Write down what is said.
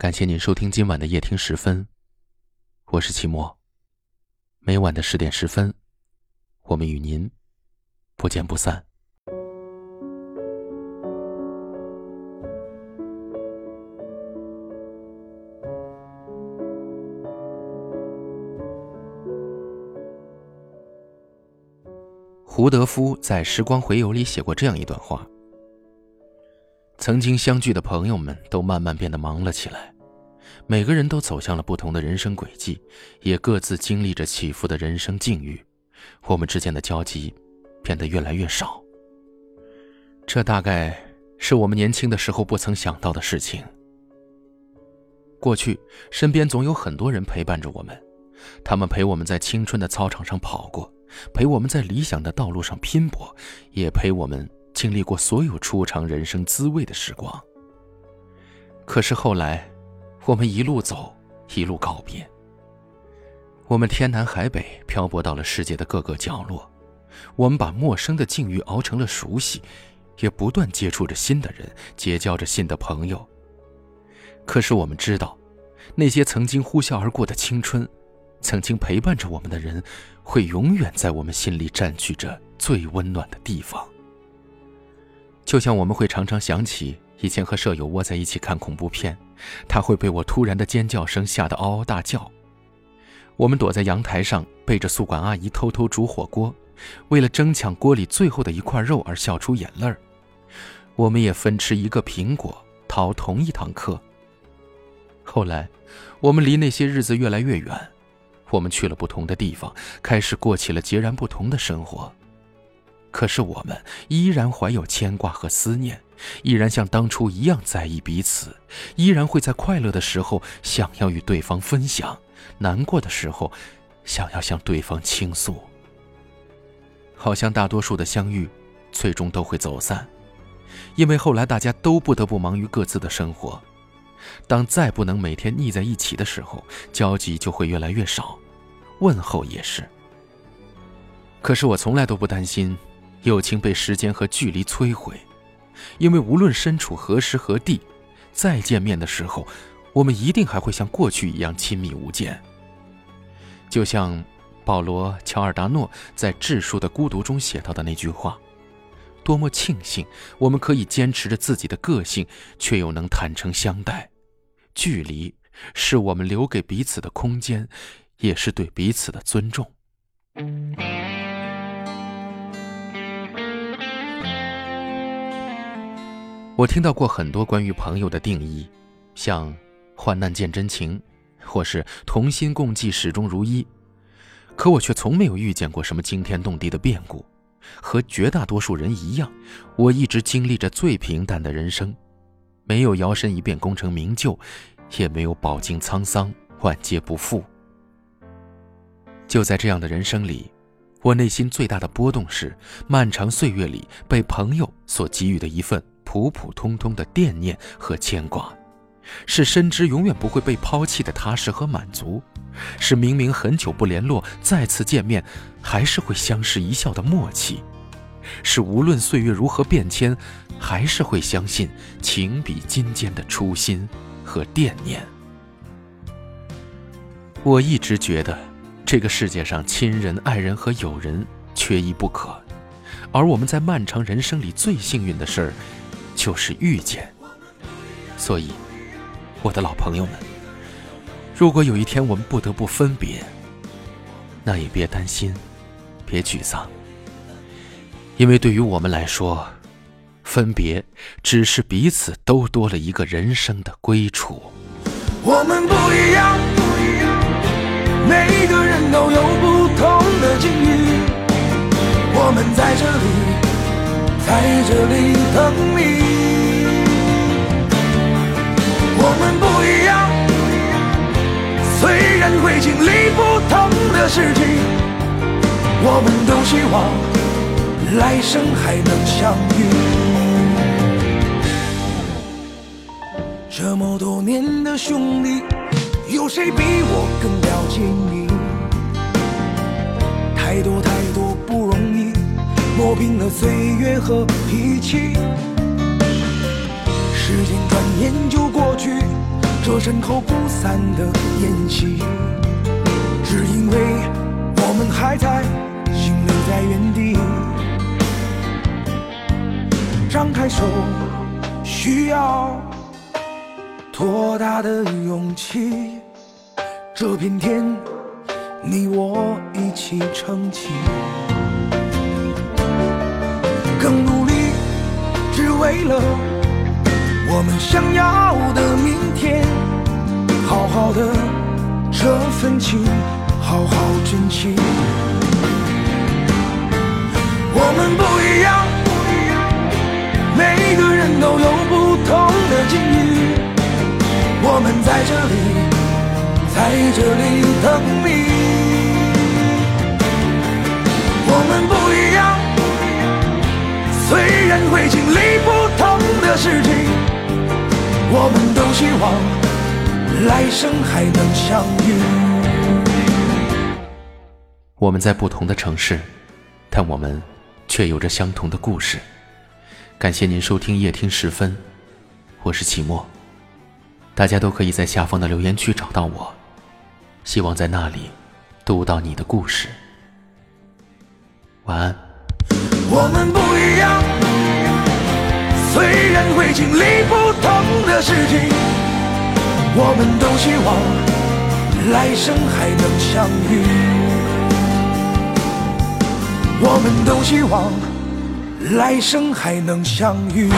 感谢您收听今晚的夜听十分，我是齐墨。每晚的十点十分，我们与您不见不散。胡德夫在《时光回游》里写过这样一段话。曾经相聚的朋友们都慢慢变得忙了起来，每个人都走向了不同的人生轨迹，也各自经历着起伏的人生境遇。我们之间的交集变得越来越少。这大概是我们年轻的时候不曾想到的事情。过去，身边总有很多人陪伴着我们，他们陪我们在青春的操场上跑过，陪我们在理想的道路上拼搏，也陪我们。经历过所有初尝人生滋味的时光，可是后来，我们一路走，一路告别。我们天南海北，漂泊到了世界的各个角落。我们把陌生的境遇熬成了熟悉，也不断接触着新的人，结交着新的朋友。可是我们知道，那些曾经呼啸而过的青春，曾经陪伴着我们的人，会永远在我们心里占据着最温暖的地方。就像我们会常常想起以前和舍友窝在一起看恐怖片，他会被我突然的尖叫声吓得嗷嗷大叫。我们躲在阳台上背着宿管阿姨偷偷煮火锅，为了争抢锅里最后的一块肉而笑出眼泪儿。我们也分吃一个苹果，逃同一堂课。后来，我们离那些日子越来越远，我们去了不同的地方，开始过起了截然不同的生活。可是我们依然怀有牵挂和思念，依然像当初一样在意彼此，依然会在快乐的时候想要与对方分享，难过的时候想要向对方倾诉。好像大多数的相遇，最终都会走散，因为后来大家都不得不忙于各自的生活。当再不能每天腻在一起的时候，交集就会越来越少，问候也是。可是我从来都不担心。友情被时间和距离摧毁，因为无论身处何时何地，再见面的时候，我们一定还会像过去一样亲密无间。就像保罗·乔尔达诺在《智树的孤独》中写到的那句话：“多么庆幸，我们可以坚持着自己的个性，却又能坦诚相待。距离是我们留给彼此的空间，也是对彼此的尊重。”我听到过很多关于朋友的定义，像“患难见真情”，或是“同心共济，始终如一”。可我却从没有遇见过什么惊天动地的变故。和绝大多数人一样，我一直经历着最平淡的人生，没有摇身一变功成名就，也没有饱经沧桑，万劫不复。就在这样的人生里，我内心最大的波动是漫长岁月里被朋友所给予的一份。普普通通的惦念和牵挂，是深知永远不会被抛弃的踏实和满足，是明明很久不联络，再次见面还是会相视一笑的默契，是无论岁月如何变迁，还是会相信情比金坚的初心和惦念。我一直觉得，这个世界上亲人、爱人和友人缺一不可，而我们在漫长人生里最幸运的事儿。就是遇见，所以，我的老朋友们，如果有一天我们不得不分别，那也别担心，别沮丧，因为对于我们来说，分别只是彼此都多了一个人生的归处。我们不一样，不一样每个人都有不同的境遇，我们在这里。在这里等你。我们不一样，虽然会经历不同的事情，我们都希望来生还能相遇。这么多年的兄弟，有谁比我更了解你？太多太。磨平了岁月和脾气，时间转眼就过去，这身后不散的宴席，只因为我们还在，心留在原地。张开手，需要多大的勇气？这片天，你我一起撑起，更努力，只为了我们想要的明天。好好的这份情，好好珍惜。我们不一样，每个人都有不同的境遇。我们在这里，在这里等你。离不同的事情，我们都希望。来生还能相遇。我们在不同的城市，但我们却有着相同的故事。感谢您收听夜听时分，我是齐墨。大家都可以在下方的留言区找到我，希望在那里读到你的故事。晚安。我们不一样，经历不同的事情。我们都希望来生还能相遇，我们都希望来生还能相遇。